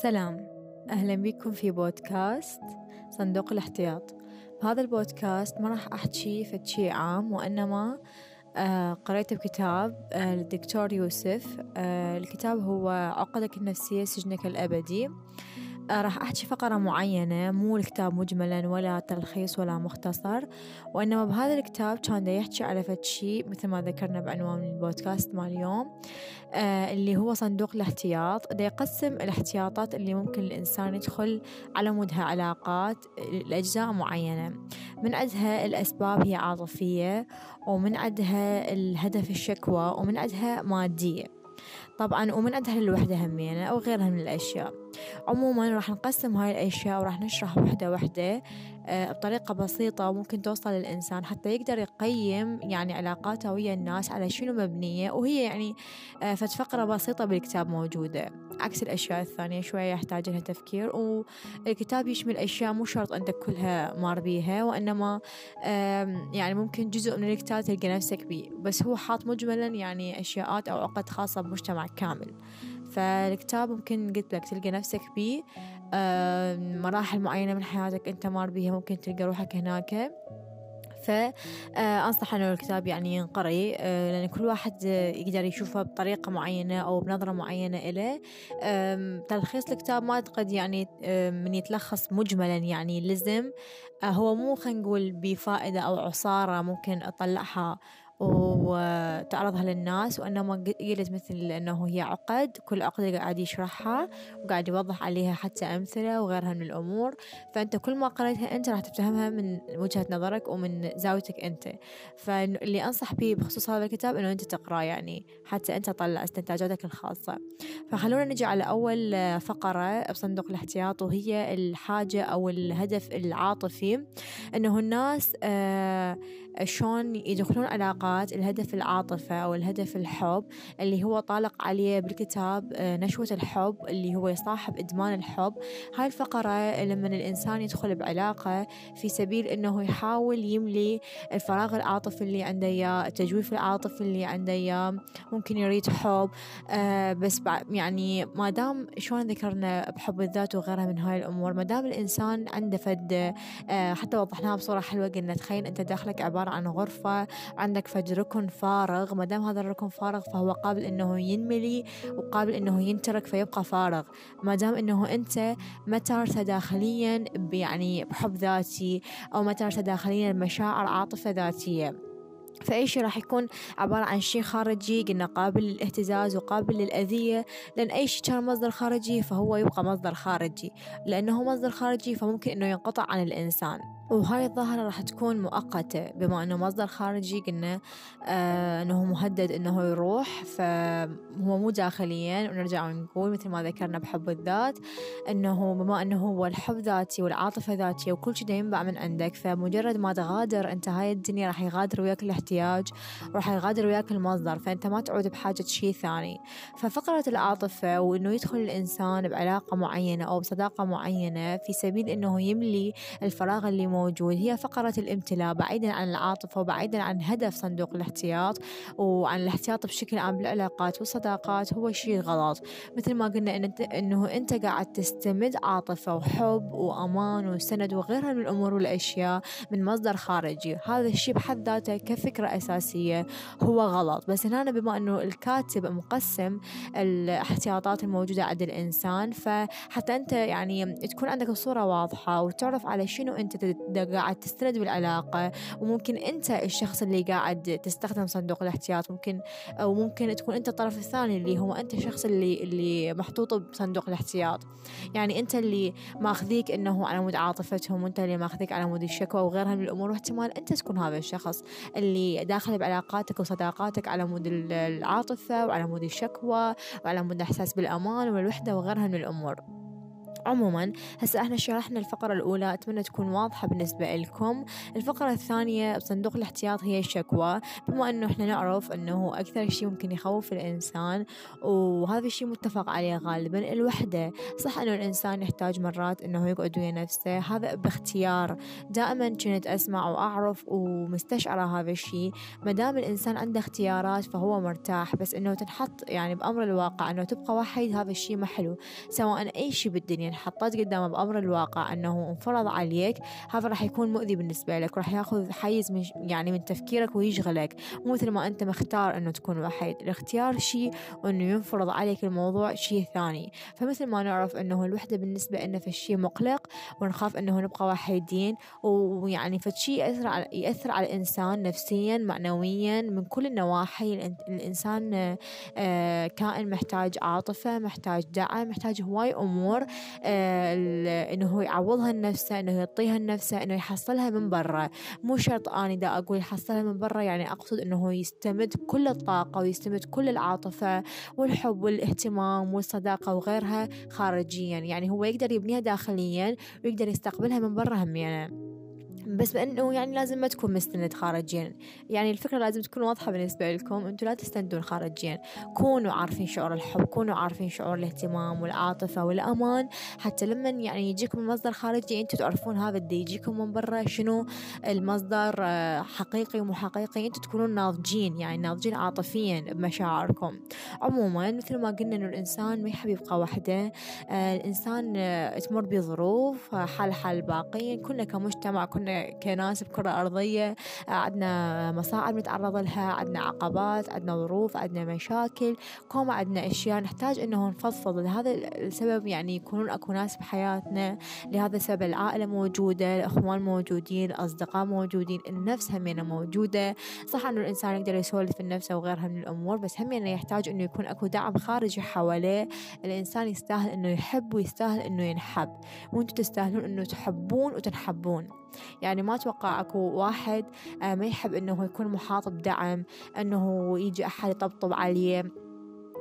سلام. أهلا بكم في بودكاست صندوق الاحتياط. بهذا البودكاست ما راح أحكي في شي عام وإنما آه قريت بكتاب آه للدكتور يوسف. آه الكتاب هو عقدك النفسية سجنك الأبدي. راح أحكي فقرة معينة مو الكتاب مجملا ولا تلخيص ولا مختصر وإنما بهذا الكتاب كان يحكي على فد شي مثل ما ذكرنا بعنوان البودكاست مال اليوم آه اللي هو صندوق الاحتياط. دا يقسم الاحتياطات اللي ممكن الإنسان يدخل على مودها علاقات لأجزاء معينة. من عندها الأسباب هي عاطفية ومن عندها الهدف الشكوى ومن عندها مادية. طبعا ومن عندها الوحدة همينة أو غيرها من الأشياء. عموما راح نقسم هاي الأشياء وراح نشرح وحدة وحدة آه، بطريقة بسيطة ممكن توصل للإنسان حتى يقدر يقيم يعني علاقاته ويا الناس على شنو مبنية وهي يعني آه، فد فقرة بسيطة بالكتاب موجودة. عكس الأشياء الثانية شوية يحتاج لها تفكير والكتاب يشمل أشياء مو شرط أنت كلها مار بيها وإنما يعني ممكن جزء من الكتاب تلقى نفسك بيه. بس هو حاط مجملا يعني أشياءات أو عقد خاصة بمجتمع كامل. فالكتاب ممكن قلت لك تلقى نفسك بيه مراحل معينة من حياتك أنت مار بيها ممكن تلقى روحك هناك. فأنصح أنه الكتاب يعني ينقري آه، لأن كل واحد يقدر يشوفه بطريقة معينة أو بنظرة معينة إله تلخيص الكتاب ما أعتقد يعني من يتلخص مجملا يعني لزم. آه، هو مو خلينا نقول بفائدة أو عصارة ممكن أطلعها وتعرضها للناس وإنما قلت مثل أنه هي عقد كل عقدة قاعد يشرحها وقاعد يوضح عليها حتى أمثلة وغيرها من الأمور. فأنت كل ما قريتها أنت راح تفهمها من وجهة نظرك ومن زاويتك أنت. فاللي أنصح به بخصوص هذا الكتاب أنه أنت تقرأ يعني حتى أنت تطلع استنتاجاتك الخاصة. فخلونا نجي على أول فقرة بصندوق الاحتياط وهي الحاجة أو الهدف العاطفي. أنه الناس آه شلون يدخلون علاقات الهدف العاطفة أو الهدف الحب اللي هو طالق عليه بالكتاب آه، نشوة الحب اللي هو يصاحب إدمان الحب. هاي الفقرة لما الإنسان يدخل بعلاقة في سبيل أنه يحاول يملي الفراغ العاطفي اللي عنده إياه التجويف العاطفي اللي عنده إياه ممكن يريد حب آه بس يعني ما دام شلون ذكرنا بحب الذات وغيرها من هاي الأمور ما دام الإنسان عنده فد آه حتى وضحناها بصورة حلوة قلنا تخيل أنت داخلك عبارة عن غرفة عندك فد ركن فارغ. ما دام هذا الركن فارغ فهو قابل إنه ينملي وقابل إنه ينترك فيبقى فارغ. ما دام إنه أنت ما تارت داخليا يعني بحب ذاتي أو ما تارت داخليا بمشاعر عاطفة ذاتية. فأي شيء راح يكون عبارة عن شيء خارجي قلنا قابل للاهتزاز وقابل للأذية لأن أي شيء كان مصدر خارجي فهو يبقى مصدر خارجي. لأنه مصدر خارجي فممكن أنه ينقطع عن الإنسان. وهاي الظاهرة راح تكون مؤقتة. بما أنه مصدر خارجي قلنا آه أنه مهدد أنه يروح فهو مو داخليا. ونرجع ونقول مثل ما ذكرنا بحب الذات أنه بما أنه هو الحب ذاتي والعاطفة ذاتية وكل شيء ينبع من عندك فمجرد ما تغادر أنت هاي الدنيا راح يغادر وياك الاحتياج وراح يغادر وياك المصدر فأنت ما تعود بحاجة شيء ثاني. ففقرة العاطفة وأنه يدخل الإنسان بعلاقة معينة أو بصداقة معينة في سبيل أنه يملي الفراغ اللي موجود هي فقرة الامتلاء بعيدا عن العاطفة وبعيدا عن هدف صندوق الاحتياط وعن الاحتياط بشكل عام بالعلاقات والصداقات هو شيء غلط. مثل ما قلنا إن إنه أنت قاعد تستمد عاطفة وحب وأمان وسند وغيرها من الأمور والأشياء من مصدر خارجي. هذا الشيء بحد ذاته كفكرة أساسية هو غلط. بس هنا بما إنه الكاتب مقسم الاحتياطات الموجودة عند الإنسان فحتى أنت يعني تكون عندك الصورة واضحة وتعرف على شنو أنت قاعد تستند بالعلاقة وممكن أنت الشخص اللي قاعد تستخدم صندوق الاحتياط ممكن أو ممكن تكون أنت الطرف الثاني اللي هو أنت الشخص اللي اللي محطوط بصندوق الاحتياط. يعني أنت اللي ماخذيك إنه على مود عاطفتهم وأنت اللي ماخذيك على مود الشكوى وغيرها من الأمور واحتمال أنت تكون هذا الشخص اللي داخل بعلاقاتك وصداقاتك على مود العاطفة وعلى مود الشكوى وعلى مود الإحساس بالأمان والوحدة وغيرها من الأمور. عموما هسه إحنا شرحنا الفقرة الأولى أتمنى تكون واضحة بالنسبة لكم. الفقرة الثانية بصندوق الاحتياط هي الشكوى بما أنه إحنا نعرف أنه أكثر شيء ممكن يخوف الإنسان وهذا الشيء متفق عليه غالبا الوحدة. صح أنه الإنسان يحتاج مرات أنه يقعد ويا نفسه. هذا باختيار. دائما كنت أسمع وأعرف ومستشعرة هذا الشيء. ما دام الإنسان عنده اختيارات فهو مرتاح بس أنه تنحط يعني بأمر الواقع أنه تبقى وحيد هذا الشيء ما حلو. سواء أي شيء بالدنيا. حطيت قدامه بأمر الواقع أنه انفرض عليك هذا راح يكون مؤذي بالنسبة لك راح ياخذ حيز من يعني من تفكيرك ويشغلك مو مثل ما أنت مختار أنه تكون وحيد. الاختيار شيء وأنه ينفرض عليك الموضوع شيء ثاني. فمثل ما نعرف أنه الوحدة بالنسبة لنا فالشيء مقلق ونخاف أنه نبقى وحيدين ويعني فشي يأثر على يأثر على الإنسان نفسيا معنويا من كل النواحي. الإنسان آه، كائن محتاج عاطفة محتاج دعم محتاج هواي أمور إنه هو يعوضها لنفسه إنه يعطيها لنفسه إنه يحصلها من برا مو شرط اني دا أقول يحصلها من برا يعني أقصد إنه هو يستمد كل الطاقة ويستمد كل العاطفة والحب والاهتمام والصداقة وغيرها خارجيا يعني هو يقدر يبنيها داخليا ويقدر يستقبلها من برا هم يعني. بس بأنه يعني لازم ما تكون مستند خارجيا يعني الفكرة لازم تكون واضحة بالنسبة لكم. أنتوا لا تستندون خارجيا كونوا عارفين شعور الحب كونوا عارفين شعور الاهتمام والعاطفة والأمان. حتى لما يعني يجيكم المصدر خارجي أنتوا تعرفون هذا اللي يجيكم من برا شنو المصدر آه، حقيقي ومو حقيقي. أنتوا تكونون ناضجين يعني ناضجين عاطفيا بمشاعركم. عموما مثل ما قلنا أنه الإنسان ما يحب يبقى وحده. آه، الإنسان آه، تمر بظروف حال حال الباقيين كلنا كمجتمع كنا كناس بكرة أرضية عندنا مصاعب نتعرض لها عندنا عقبات عندنا ظروف عندنا مشاكل كوما عندنا أشياء. نحتاج إنه نفضفض. لهذا السبب يعني يكونون أكو ناس بحياتنا. لهذا السبب العائلة موجودة الأخوان موجودين الأصدقاء موجودين النفس همينة موجودة. صح إنه الإنسان يقدر يسولف النفس وغيرها من الأمور بس همينة يحتاج إنه يكون أكو دعم خارجي حواليه. الإنسان يستاهل إنه يحب ويستاهل إنه ينحب. وأنتم تستاهلون إنه تحبون وتنحبون. يعني ما أتوقع أكو واحد آه، ما يحب إنه يكون محاط بدعم إنه يجي أحد يطبطب عليه.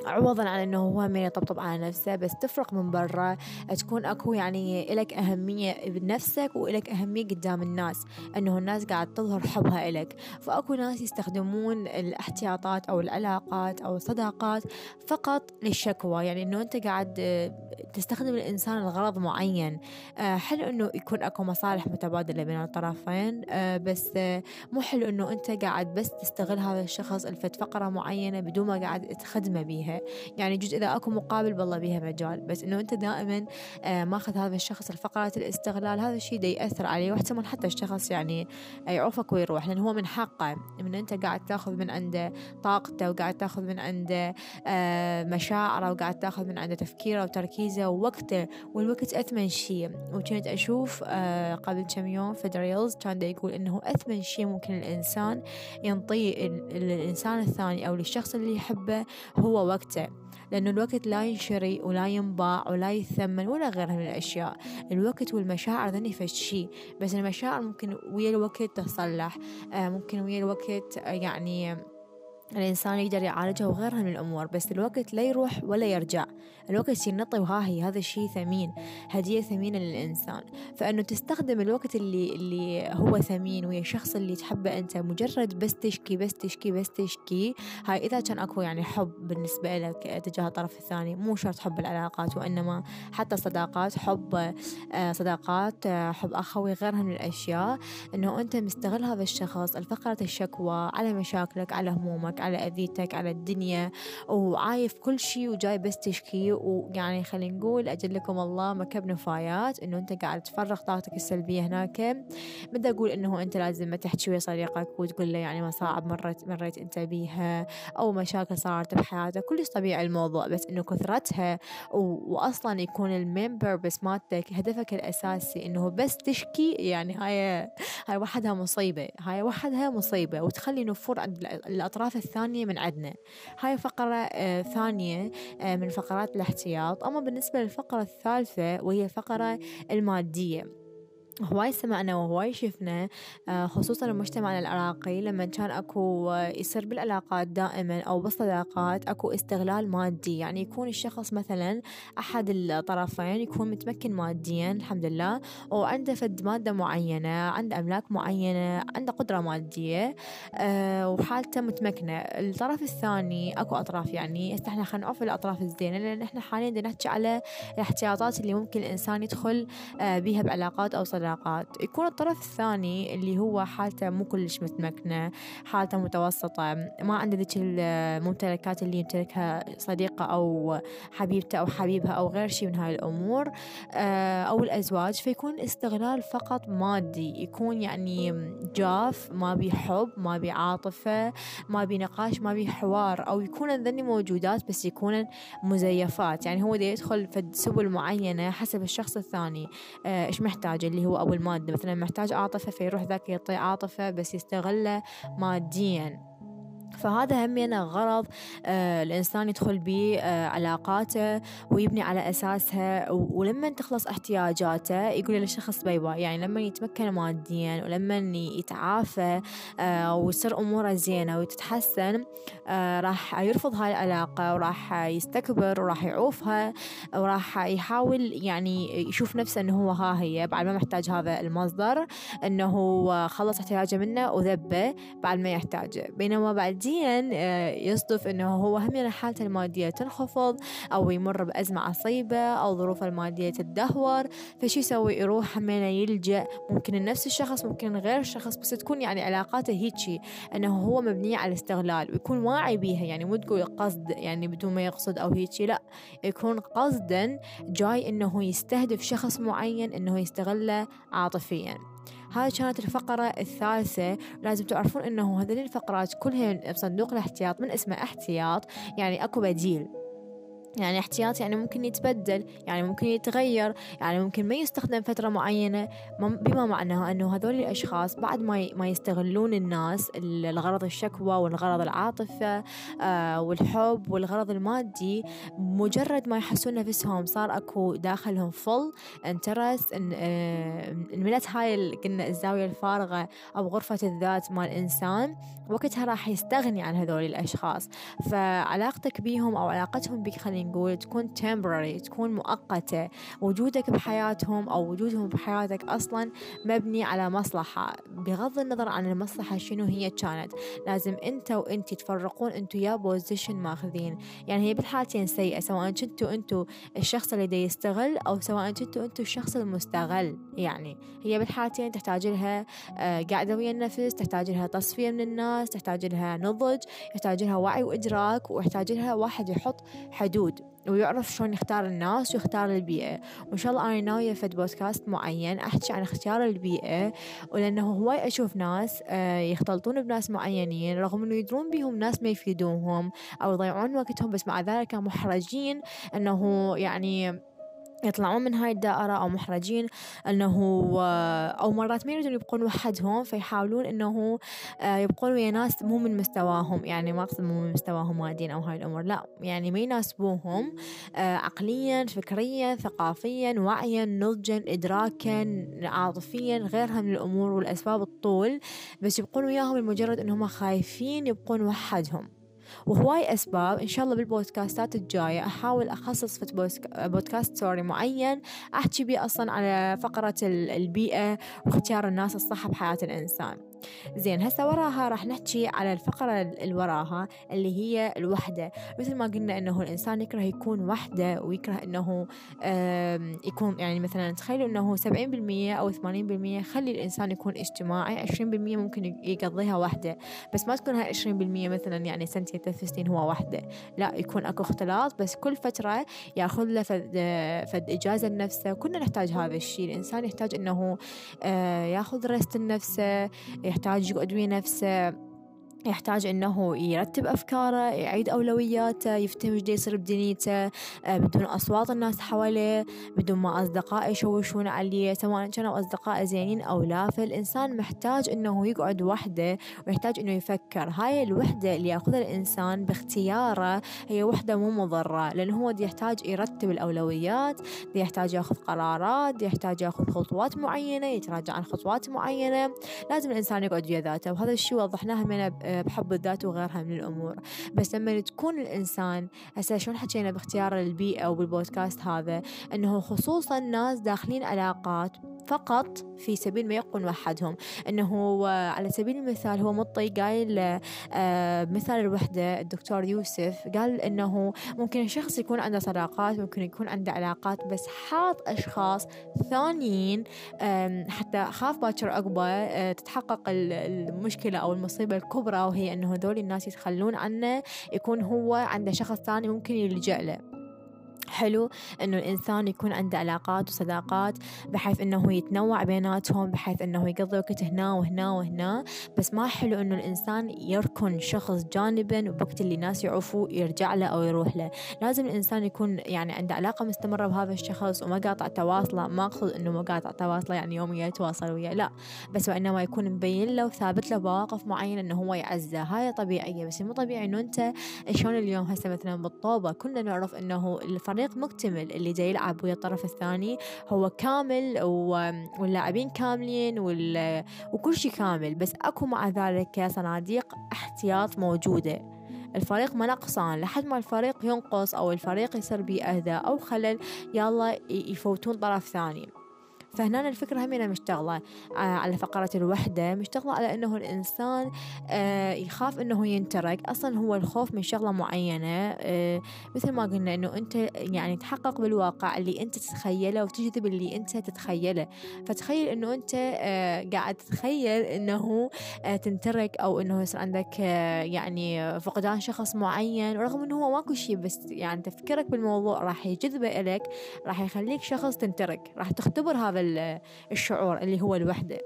عوضا عن إنه هو من يطبطب على نفسه بس تفرق من برا. تكون أكو يعني إلك أهمية بنفسك وإلك أهمية قدام الناس إنه الناس قاعد تظهر حبها إلك. فأكو ناس يستخدمون الاحتياطات أو العلاقات أو الصداقات فقط للشكوى. يعني إنه أنت قاعد تستخدم الإنسان لغرض معين. آه، حلو إنه يكون أكو مصالح متبادلة بين الطرفين آه، بس مو حلو إنه أنت قاعد بس تستغل هذا الشخص لفت فقرة معينة بدون ما قاعد تخدمه بيها. يعني جزء إذا أكو مقابل بالله بيها مجال. بس إنه أنت دائما آه، ماخذ هذا الشخص الفقرات الاستغلال هذا الشيء دا يأثر عليه. واحتمال حتى الشخص يعني يعوفك ويروح لأن هو من حقه. من أنت قاعد تأخذ من عنده طاقته وقاعد تأخذ من عنده آه، مشاعره وقاعد تأخذ من عنده تفكيره وتركيزه ووقته. والوقت أثمن شيء وكنت أشوف آه، قبل كم يوم في دريلز كان دا يقول إنه أثمن شيء ممكن الإنسان ينطيه الإنسان الثاني أو للشخص اللي يحبه هو وقت وقته لأنه الوقت لا ينشري ولا ينباع ولا يثمن ولا غيرها من الأشياء. الوقت والمشاعر ذني فشي بس المشاعر ممكن ويا الوقت تصلح. آه، ممكن ويا الوقت آه، يعني الإنسان يقدر يعالجها وغيرها من الأمور بس الوقت لا يروح ولا يرجع. الوقت يصير نطي وها هي هذا الشيء ثمين هدية ثمينة للإنسان. فإنه تستخدم الوقت اللي اللي هو ثمين ويا الشخص اللي تحبه أنت مجرد بس تشكي بس تشكي بس تشكي هاي إذا كان أكو يعني حب بالنسبة لك تجاه الطرف الثاني مو شرط حب العلاقات وإنما حتى صداقات حب آه، صداقات آه، حب أخوي غيرها من الأشياء. إنه أنت مستغل هذا الشخص الفقرة الشكوى على مشاكلك على همومك على أذيتك على الدنيا وعايف كل شيء وجاي بس تشكي. ويعني خلينا نقول أجل لكم الله مكب نفايات إنه أنت قاعد تفرغ طاقتك السلبية هناك. بدي أقول إنه أنت لازم ما تحكي ويا صديقك وتقول له يعني مصاعب مرت مريت أنت بيها أو مشاكل صارت بحياتك كلش طبيعي الموضوع بس إنه كثرتها وأصلا يكون ال main purpose مالتك هدفك الأساسي إنه بس تشكي. يعني هاي هاي وحدها مصيبة هاي وحدها مصيبة. وتخلي نفور عند الأطراف الثانية من عندنا هاي فقرة آه ثانية آه من فقرات الاحتياط. أما بالنسبة للفقرة الثالثة وهي الفقرة المادية. هواي سمعنا وهواي شفنا آه، خصوصا مجتمعنا العراقي لما كان أكو آه، يصير بالعلاقات دائما أو بالصداقات أكو استغلال مادي. يعني يكون الشخص مثلا أحد الطرفين يكون متمكن ماديا الحمد لله وعنده فد مادة معينة عنده أملاك معينة عنده قدرة مادية آه، وحالته متمكنة. الطرف الثاني أكو أطراف. يعني إحنا خلينا نعرف الأطراف الزينة لأن إحنا حاليا نحكي على الاحتياطات اللي ممكن الإنسان يدخل بيها بعلاقات أو صداقات. العلاقات. يكون الطرف الثاني اللي هو حالته مو كلش متمكنة حالته متوسطة ما عنده ذيك الممتلكات اللي يمتلكها صديقة أو حبيبته أو حبيبها أو غير شيء من هاي الأمور آه، أو الأزواج. فيكون استغلال فقط مادي. يكون يعني جاف ما بي حب ما بي عاطفة ما بي نقاش ما بي حوار. أو يكون ذني موجودات بس يكون مزيفات. يعني هو يدخل في سبل معينة حسب الشخص الثاني آه، إيش محتاج اللي هو أو المادة. مثلا محتاج عاطفة فيروح ذاك يعطي عاطفة بس يستغله ماديا. فهذا همينه غرض آه الإنسان يدخل به آه علاقاته ويبني على أساسها ولما تخلص احتياجاته يقول للشخص bye bye. يعني لما يتمكن ماديا ولما يتعافى آه ويصير أموره زينة وتتحسن آه راح يرفض هاي العلاقة وراح يستكبر وراح يعوفها وراح يحاول يعني يشوف نفسه أنه هو ها هي. بعد ما محتاج هذا المصدر أنه خلص احتياجه منه وذبه بعد ما يحتاجه. بينما بعد ماديا آه، يصدف إنه هو هم حالته المادية تنخفض أو يمر بأزمة عصيبة أو ظروفه المادية تدهور فشي يسوي؟ يروح همينة يلجأ. ممكن نفس الشخص ممكن غير الشخص بس تكون يعني علاقاته هيجي إنه هو مبنية على الاستغلال ويكون واعي بيها. يعني مو تقول قصد يعني بدون ما يقصد أو هيجي لا. يكون قصدا جاي إنه يستهدف شخص معين إنه يستغله عاطفيا. هاي كانت الفقرة الثالثة. لازم تعرفون إنه هذين الفقرات كلها بصندوق الاحتياط من اسمه احتياط يعني أكو بديل. يعني احتياط يعني ممكن يتبدل يعني ممكن يتغير يعني ممكن ما يستخدم فترة معينة بما معناه أنه هذول الأشخاص بعد ما ما يستغلون الناس الغرض الشكوى والغرض العاطفة آه والحب والغرض المادي مجرد ما يحسون نفسهم صار أكو داخلهم فل انترست آه، انملت هاي قلنا الزاوية الفارغة أو غرفة الذات مال الإنسان وقتها راح يستغني عن هذول الأشخاص. فعلاقتك بيهم أو علاقتهم بك خلينا نقول تكون temporary تكون مؤقتة. وجودك بحياتهم أو وجودهم بحياتك أصلا مبني على مصلحة. بغض النظر عن المصلحة شنو هي كانت لازم أنت وأنت تفرقون أنتوا يا بوزيشن ماخذين. يعني هي بالحالتين سيئة سواء كنتوا أنتوا الشخص اللي دا يستغل أو سواء كنتوا أنتوا الشخص المستغل. يعني هي بالحالتين تحتاج لها آه، قاعدة ويا النفس تحتاج لها تصفية من الناس تحتاج لها نضج يحتاج لها وعي وإدراك ويحتاج لها واحد يحط حدود. ويعرف شلون يختار الناس ويختار البيئة. وإن شاء الله أنا ناوية في بودكاست معين أحكي عن اختيار البيئة. ولأنه هواي أشوف ناس آه، يختلطون بناس معينين رغم أنه يدرون بيهم ناس ما يفيدوهم أو يضيعون وقتهم بس مع ذلك محرجين أنه يعني يطلعون من هاي الدائرة أو محرجين أنه أو مرات ما يريدون يبقون وحدهم فيحاولون أنه آه، يبقون ويا ناس مو من مستواهم. يعني ما أقصد مو من مستواهم ماديا أو هاي الأمور لا يعني ما يناسبوهم آه، عقليا فكريا ثقافيا وعيا نضجا إدراكا عاطفيا غيرها من الأمور والأسباب الطول. بس يبقون وياهم لمجرد أنهم خايفين يبقون وحدهم. وهواي أسباب إن شاء الله بالبودكاستات الجاية أحاول أخصص في بودكاست سوري معين أحكي بيه أصلا على فقرة البيئة واختيار الناس الصح بحياة الإنسان. زين هسه وراها راح نحكي على الفقرة اللي وراها اللي هي الوحدة. مثل ما قلنا إنه الإنسان يكره يكون وحده ويكره إنه يكون يعني مثلا تخيلوا إنه سبعين بالمية أو ثمانين بالمية خلي الإنسان يكون اجتماعي. عشرين بالمية ممكن يقضيها وحده بس ما تكون هاي عشرين بالمية مثلا يعني سنتين ثلاث سنين هو وحده. لا يكون أكو اختلاط بس كل فترة يأخذ له فد, فد إجازة لنفسه. كنا نحتاج هذا الشيء الإنسان يحتاج إنه آه، يأخذ رست لنفسه يحتاج ويا نفسه. يحتاج إنه يرتب أفكاره يعيد أولوياته يفتهم إيش يصير بدنيته آه، بدون أصوات الناس حواليه بدون ما اصدقائه يشوشون عليه سواء كانوا أصدقاء زينين أو لا. فالإنسان محتاج إنه يقعد وحده ويحتاج إنه يفكر. هاي الوحدة اللي يأخذها الإنسان باختياره هي وحدة مو مضرة لأنه هو دي يحتاج يرتب الأولويات دي يحتاج يأخذ قرارات دي يحتاج يأخذ خطوات معينة يتراجع عن خطوات معينة. لازم الإنسان يقعد ويا ذاته وهذا الشيء وضحناه من بحب الذات وغيرها من الأمور. بس لما تكون الإنسان هسه شلون حكينا باختيار البيئة وبالبودكاست هذا؟ أنه خصوصا ناس داخلين علاقات فقط في سبيل ما يكون وحدهم. إنه على سبيل المثال هو مطي قايل آه، مثال الوحدة الدكتور يوسف قال إنه ممكن الشخص يكون عنده صداقات ممكن يكون عنده علاقات بس حاط أشخاص ثانيين حتى خاف باكر عقبة آه، تتحقق المشكلة أو المصيبة الكبرى وهي إنه هذول الناس يتخلون عنه يكون هو عنده شخص ثاني ممكن يلجأ له. حلو إنه الإنسان يكون عنده علاقات وصداقات بحيث إنه يتنوع بيناتهم بحيث إنه يقضي وقت هنا وهنا وهنا. بس ما حلو إنه الإنسان يركن شخص جانبا وبوقت اللي الناس يعرفوا يرجع له أو يروح له. لازم الإنسان يكون يعني عنده علاقة مستمرة بهذا الشخص وما قاطع تواصله. ما أقصد إنه ما قاطع تواصله يعني يوميا يتواصل وياه لا. بس وإنما يكون مبين له وثابت له مواقف معينة إنه هو يعزه. هاي طبيعية بس مو طبيعي إنه أنت شلون اليوم هسه مثلا بالطوبة كلنا نعرف إنه الفريق فريق مكتمل اللي جاي يلعب ويا الطرف الثاني هو كامل واللاعبين كاملين وكل شيء كامل. بس أكو مع ذلك صناديق احتياط موجودة. الفريق ما نقصان لحد ما الفريق ينقص أو الفريق يصير بيه أذى أو خلل يلا يفوتون طرف ثاني. فهنا الفكرة همينة مشتغلة آه، على فقرة الوحدة مشتغلة على أنه الإنسان آه، يخاف أنه ينترك. أصلا هو الخوف من شغلة معينة آه، مثل ما قلنا أنه أنت يعني تحقق بالواقع اللي أنت تتخيله وتجذب اللي أنت تتخيله. فتخيل أنه أنت قاعد تتخيل أنه تنترك أو أنه يصير عندك يعني فقدان شخص معين رغم أنه هو ماكو شيء بس يعني تفكيرك بالموضوع راح يجذبه إليك راح يخليك شخص تنترك راح تختبر هذا الشعور اللي هو الوحدة.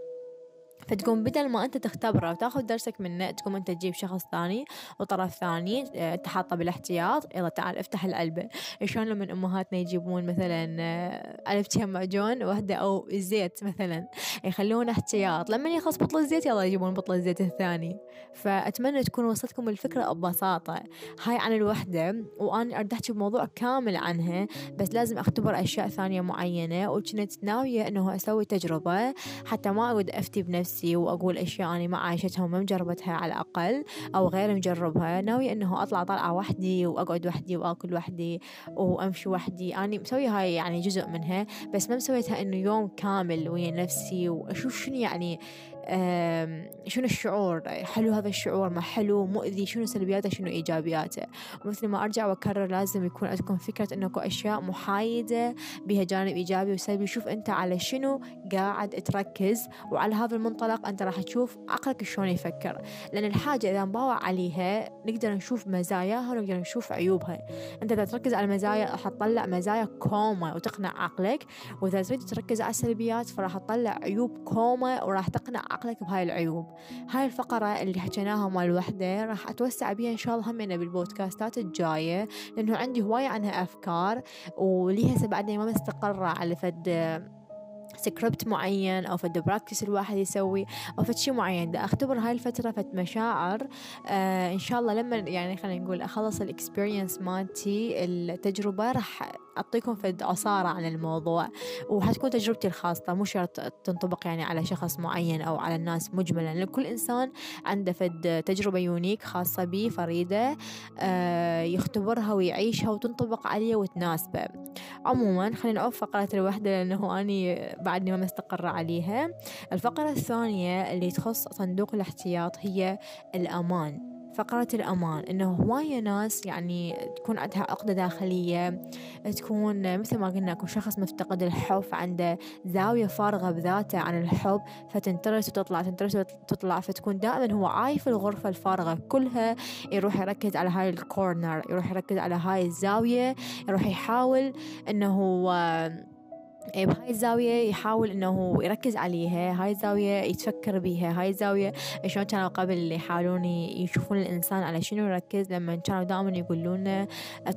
فتقوم بدل ما أنت تختبره وتاخذ درسك منه تقوم أنت تجيب شخص ثاني وطرف ثاني انت حاطه بالاحتياط. يلا تعال افتح العلبه شلون لما أمهاتنا يجيبون مثلا آه، علبتين معجون وحدة أو زيت مثلا. يخلون احتياط. لما يخلص بطل الزيت يلا يجيبون بطل الزيت الثاني. فأتمنى تكون وصلتكم الفكرة ببساطة. هاي عن الوحدة وأنا اريد احكي بموضوع كامل عنها بس لازم أختبر أشياء ثانية معينة وكنت ناوية إنه أسوي تجربة. حتى ما أود أفتي بنفسي نفسي وأقول أشياء أنا ما عايشتها وما مجربتها على الأقل أو غير مجربها. ناوية أنه أطلع طلعة وحدي وأقعد وحدي وأكل وحدي وأمشي وحدي. أنا مسوية هاي يعني جزء منها بس ما مسويتها أنه يوم كامل ويا نفسي وأشوف شنو يعني شنو الشعور؟ حلو هذا الشعور ما حلو؟ مؤذي؟ شنو سلبياته؟ شنو إيجابياته؟ ومثل ما أرجع وأكرر لازم يكون عندكم فكرة أنه أشياء محايدة بها جانب إيجابي وسلبي. شوف أنت على شنو قاعد تركز وعلى هذا المنطلق أنت راح تشوف عقلك شلون يفكر. لأن الحاجة إذا نباوع عليها نقدر نشوف مزاياها ونقدر نشوف عيوبها. أنت إذا تركز على المزايا راح تطلع مزايا كومة وتقنع عقلك وإذا تريد تركز على السلبيات فراح تطلع عيوب كومة وراح تقنع عقلك بهاي العيوب. هاي الفقرة اللي حكيناها مال وحدة راح أتوسع بيها إن شاء الله همينة بالبودكاستات الجاية لأنه عندي هواية عنها أفكار ولهسه بعدني ما مستقرة على فد سكريبت معين أو فد practice الواحد يسوي أو فد شيء معين. دا أختبر هاي الفترة فد مشاعر آه إن شاء الله لما يعني خلينا نقول أخلص ال experience مالتي التجربة راح أعطيكم فد عصارة عن الموضوع وحتكون تجربتي الخاصة مو شرط تنطبق يعني على شخص معين أو على الناس مجملا لأن كل إنسان عنده فد تجربة unique خاصة به فريدة آه يختبرها ويعيشها وتنطبق عليه وتناسبه. عموما خلينا نعوف فقرة الوحدة لأنه أني بعدني ما مستقرة عليها. الفقرة الثانية اللي تخص صندوق الاحتياط هي الأمان. فقرة الأمان إنه هواية ناس يعني تكون عندها عقدة داخلية تكون مثل ما قلنا يكون شخص مفتقد الحب عنده زاوية فارغة بذاته عن الحب فتنترس وتطلع تنترس وتطلع فتكون دائما هو عايف الغرفة الفارغة. كلها يروح يركز على هاي الكورنر يروح يركز على هاي الزاوية يروح يحاول إنه إيه، بهاي الزاوية يحاول إنه يركز عليها هاي الزاوية يتفكر بيها هاي الزاوية شلون كانوا قبل اللي يحاولون يشوفون الإنسان على شنو يركز. لما كانوا دائما يقولون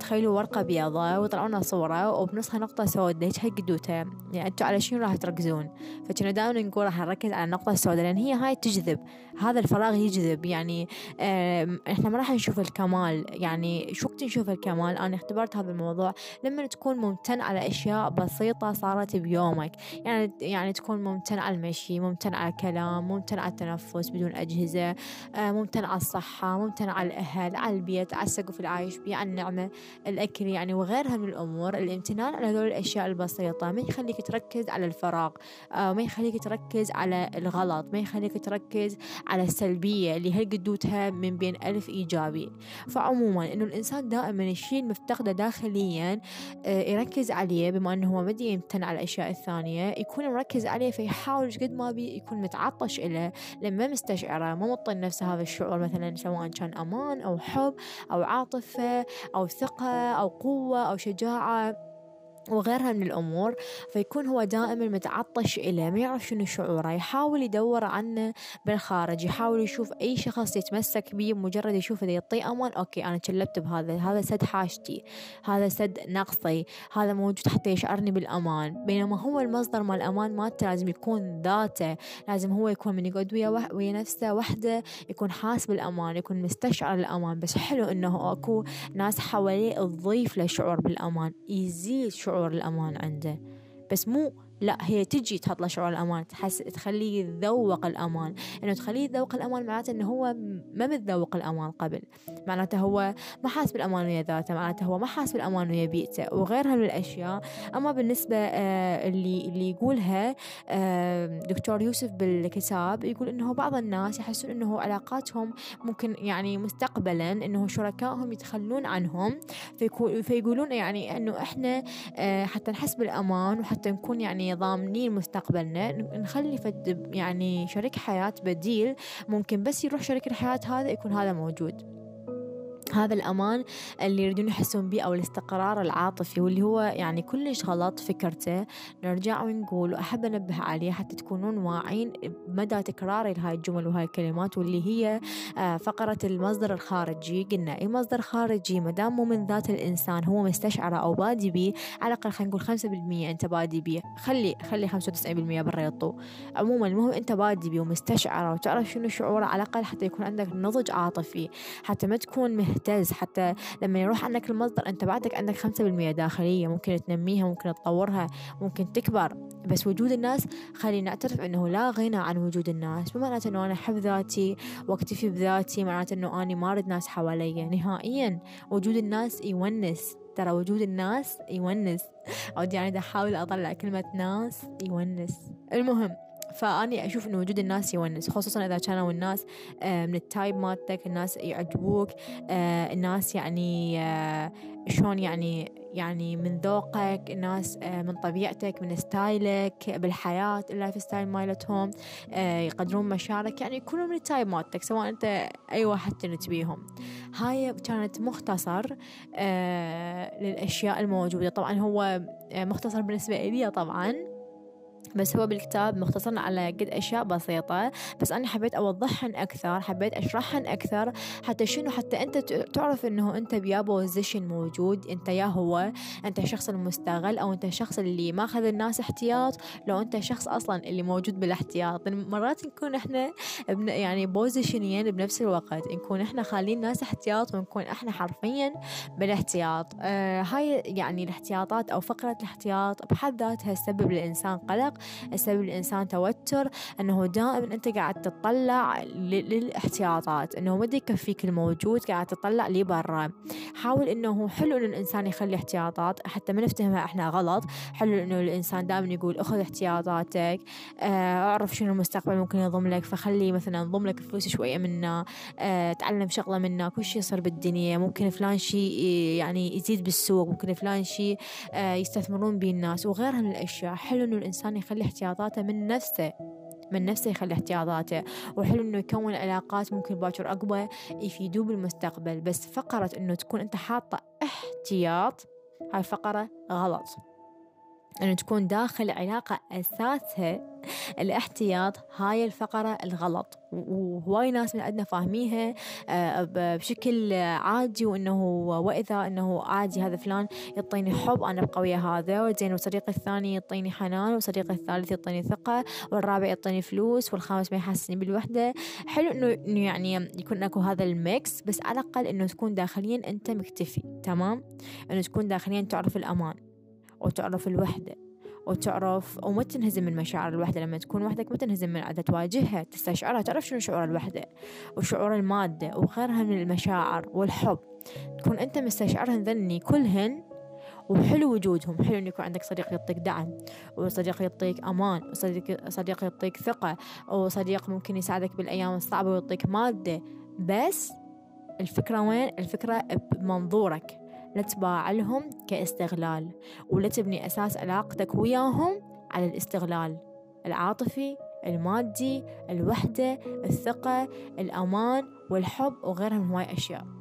تخيلوا ورقة بيضاء ويطلعون صورة وبنصها نقطة سوداء هيك قدوتها يعني أنتوا على شنو راح تركزون؟ فكنا دائما نقول راح نركز على النقطة السوداء لأن هي هاي تجذب هذا الفراغ يجذب. يعني إحنا ما راح نشوف الكمال. يعني شو وقت نشوف الكمال؟ أنا اختبرت هذا الموضوع. لما تكون ممتن على أشياء بسيطة صارت بيومك. يعني يعني تكون ممتن على المشي ممتن على الكلام ممتن على التنفس بدون أجهزة آه، ممتن على الصحة ممتن على الأهل على البيت على السقف العايش بيه على النعمة الأكل يعني وغيرها من الأمور. الامتنان على هذول الأشياء البسيطة ما يخليك تركز على الفراغ آه، ما يخليك تركز على الغلط ما يخليك تركز على السلبية اللي هل قدوتها من بين ألف إيجابي. فعموما إنه الإنسان دائما الشيء المفتقده داخليا آه، يركز عليه بما إنه هو ما يمتن على الأشياء الثانية يكون مركز عليه فيحاول قد ما بي يكون متعطش له لما مستشعرة ما مطن نفسه هذا الشعور مثلا سواء كان أمان أو حب أو عاطفة أو ثقة أو قوة أو شجاعة. وغيرها من الأمور فيكون هو دائما متعطش إليه ما يعرف شنو شعوره يحاول يدور عنه بالخارج يحاول يشوف أي شخص يتمسك به مجرد يشوف إذا يعطيه أمان أوكي أنا كلبت بهذا هذا سد حاجتي هذا سد نقصي هذا موجود حتى يشعرني بالأمان. بينما هو المصدر مال الأمان مالته لازم يكون ذاته لازم هو يكون من يقعد ويا, وح... ويا نفسه وحده يكون حاس بالأمان يكون مستشعر الأمان. بس حلو إنه أكو ناس حواليه تضيف له شعور بالأمان يزيد شعور شعور الأمان عنده. بس مو لا هي تجي تحط له شعور الأمان تحس تخليه يتذوق الأمان. إنه تخليه يتذوق الأمان معناته إنه هو ما متذوق الأمان قبل. معناته هو ما حاس بالأمان ويا ذاته معناته هو ما حاس بالأمان ويا بيئته وغيرها من الأشياء. أما بالنسبة آه اللي اللي يقولها آه دكتور يوسف بالكتاب يقول إنه بعض الناس يحسون إنه علاقاتهم ممكن يعني مستقبلا إنه شركائهم يتخلون عنهم. فيقولون يعني إنه إحنا آه حتى نحس بالأمان وحتى نكون يعني ضامنين مستقبلنا نخلي فد يعني شريك حياة بديل ممكن بس يروح شريك الحياة هذا يكون هذا موجود. هذا الأمان اللي يريدون يحسون به أو الاستقرار العاطفي واللي هو يعني كلش غلط فكرته. نرجع ونقول وأحب أنبه عليه حتى تكونون واعين بمدى تكراري لهاي الجمل وهاي الكلمات واللي هي آه، فقرة المصدر الخارجي. قلنا أي مصدر خارجي؟ مدام مو من ذات الإنسان هو مستشعره أو بادي بيه على الأقل خلينا نقول خمسة بالمية أنت بادي بيه. خلي خلي خمسة وتسعين بالمية برا يطو عموما المهم أنت بادي بيه ومستشعره وتعرف شنو شعوره على الأقل حتى يكون عندك نضج عاطفي. حتى ما تكون مهتم مهتز حتى لما يروح عنك المصدر أنت بعدك عندك خمسة بالمية داخلية ممكن تنميها ممكن تطورها ممكن تكبر. بس وجود الناس خلينا نعترف أنه لا غنى عن وجود الناس. مو معناته أنه أنا أحب ذاتي واكتفي بذاتي معناته أنه أنا ما أريد ناس حواليا نهائيا وجود الناس يونس. ترى وجود الناس يونس. أو يعني أحاول أطلع كلمة ناس يونس. المهم فأني أشوف إنه وجود الناس يونس خصوصا إذا كانوا الناس آه، من ال type مالتك الناس يعجبوك آه، الناس يعني آه، شلون يعني يعني من ذوقك الناس من طبيعتك من style ك بالحياة ال lifestyle مالتهم يقدرون مشاعرك يعني يكونوا من ال type مالتك سواء أنت أي واحد كنت بيهم. هاي كانت مختصر للأشياء الموجودة. طبعا هو مختصر بالنسبة لي طبعا. بس هو بالكتاب مختصر على قد أشياء بسيطة. بس أنا حبيت أوضحهن أكثر حبيت أشرحهن أكثر حتى شنو حتى أنت تعرف إنه أنت بيا position موجود أنت يا هو أنت الشخص المستغل أو أنت الشخص اللي ماخذ الناس احتياط لو أنت الشخص أصلا اللي موجود بالاحتياط. مرات نكون إحنا يعني بوزيشنين بنفس الوقت نكون إحنا خالين ناس احتياط ونكون إحنا حرفيا بالاحتياط. آه هاي يعني الاحتياطات أو فقرة الاحتياط بحد ذاتها تسبب للإنسان قلق. يسبب الإنسان توتر أنه دائما أنت قاعد تطلع للإحتياطات أنه ما يكفيك الموجود قاعد تطلع لبرا حاول أنه حلو أن الإنسان يخلي إحتياطات حتى ما نفتهمها إحنا غلط. حلو أنه الإنسان دائما يقول أخذ إحتياطاتك آه، أعرف شنو المستقبل ممكن يضم لك فخلي مثلا ضم لك فلوس شوية منا أه تعلم شغلة منا كل شيء يصير بالدنيا. ممكن فلان شيء يعني يزيد بالسوق. ممكن فلان شيء يستثمرون به الناس وغيرها من الأشياء. حلو أنه الإنسان يخلي احتياطاته من نفسه من نفسه يخلي احتياطاته. وحلو إنه يكون علاقات ممكن باكر أقوى يفيدوه بالمستقبل بس فقرة إنه تكون أنت حاطة احتياط هاي فقرة غلط. أنه تكون داخل علاقة أساسها الاحتياط هاي الفقرة الغلط. وهواي ناس من عندنا فاهميها آه، بشكل عادي وإنه وإذا إنه عادي هذا فلان يعطيني حب أنا أبقى ويا هذا. زين وصديقي الثاني يعطيني حنان وصديقي الثالث يعطيني ثقة والرابع يعطيني فلوس والخامس ما يحسسني بالوحدة. حلو إنه يعني يكون أكو هذا الميكس بس على الأقل إنه تكون داخليا أنت مكتفي تمام؟ إنه تكون داخليا تعرف الأمان وتعرف الوحدة. وتعرف وما تنهزم من مشاعر الوحدة. لما تكون وحدك ما تنهزم من عادة تواجهها تستشعرها تعرف شنو شعور الوحدة وشعور المادة وغيرها من المشاعر والحب. تكون أنت مستشعرهن ذني كلهن وحلو وجودهم. حلو إن يكون عندك صديق يعطيك دعم وصديق يعطيك أمان وصديق صديق يعطيك ثقة وصديق ممكن يساعدك بالأيام الصعبة ويعطيك مادة. بس الفكرة وين؟ الفكرة بمنظورك. لا تباع لهم كاستغلال ولا تبني أساس علاقتك وياهم على الاستغلال. العاطفي المادي الوحدة الثقة الأمان والحب وغيرها من هواي أشياء.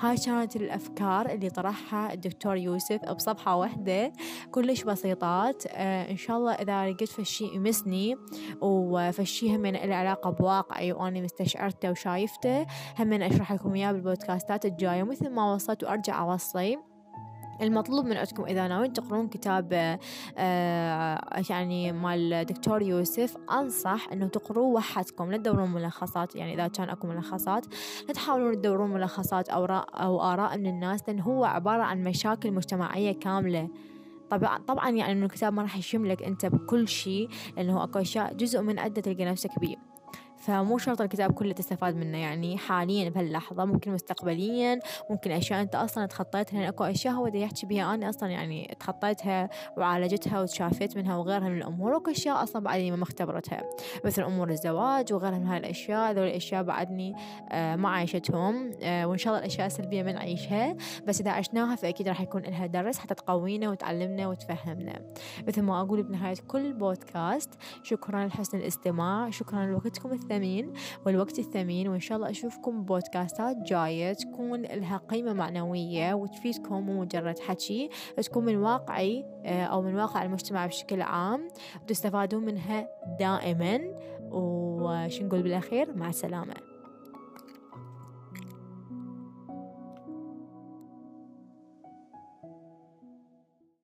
هاي كانت الأفكار اللي طرحها الدكتور يوسف بصفحة واحدة. كلش بسيطات. آه إن شاء الله إذا لقيت فشي يمسني. وفشي هم له علاقة بواقعي وأنا مستشعرته وشايفته. هم أشرح لكم إياه بالبودكاستات الجاية. مثل ما وصلت وأرجع أوصي. المطلوب من عندكم إذا ناويين تقرون كتاب آه يعني مال دكتور يوسف أنصح إنه تقروه وحدكم لا تدورون ملخصات يعني إذا كان أكو ملخصات لا تحاولون تدورون ملخصات أو أو آراء من الناس لأن هو عبارة عن مشاكل مجتمعية كاملة. طبعا طبعا يعني إنه الكتاب ما راح يشملك أنت بكل شيء لأنه أكو أشياء جزء من عدة تلقى نفسك بيه. فمو شرط الكتاب كله تستفاد منه. يعني حاليا بهاللحظة ممكن مستقبليا ممكن أشياء أنت أصلا تخطيتها لأن أكو أشياء هو يحكي بها أنا أصلا يعني تخطيتها وعالجتها وتشافيت منها وغيرها من الأمور. وأكو أشياء أصلا بعدني ما مختبرتها. مثل أمور الزواج وغيرها من هاي الأشياء ذول الأشياء بعدني آه ما عايشتهم آه وإن شاء الله الأشياء السلبية ما نعيشها. بس إذا عشناها فأكيد راح يكون لها درس حتى تقوينا وتعلمنا وتفهمنا. مثل ما أقول بنهاية كل بودكاست شكرا لحسن الاستماع. شكرا لوقتكم الثمين والوقت الثمين وإن شاء الله أشوفكم بودكاستات جاية تكون لها قيمة معنوية وتفيدكم مو مجرد حكي تكون من واقعي آه، أو من واقع المجتمع بشكل عام. وتستفادون منها دائما وش نقول بالأخير؟ مع السلامة.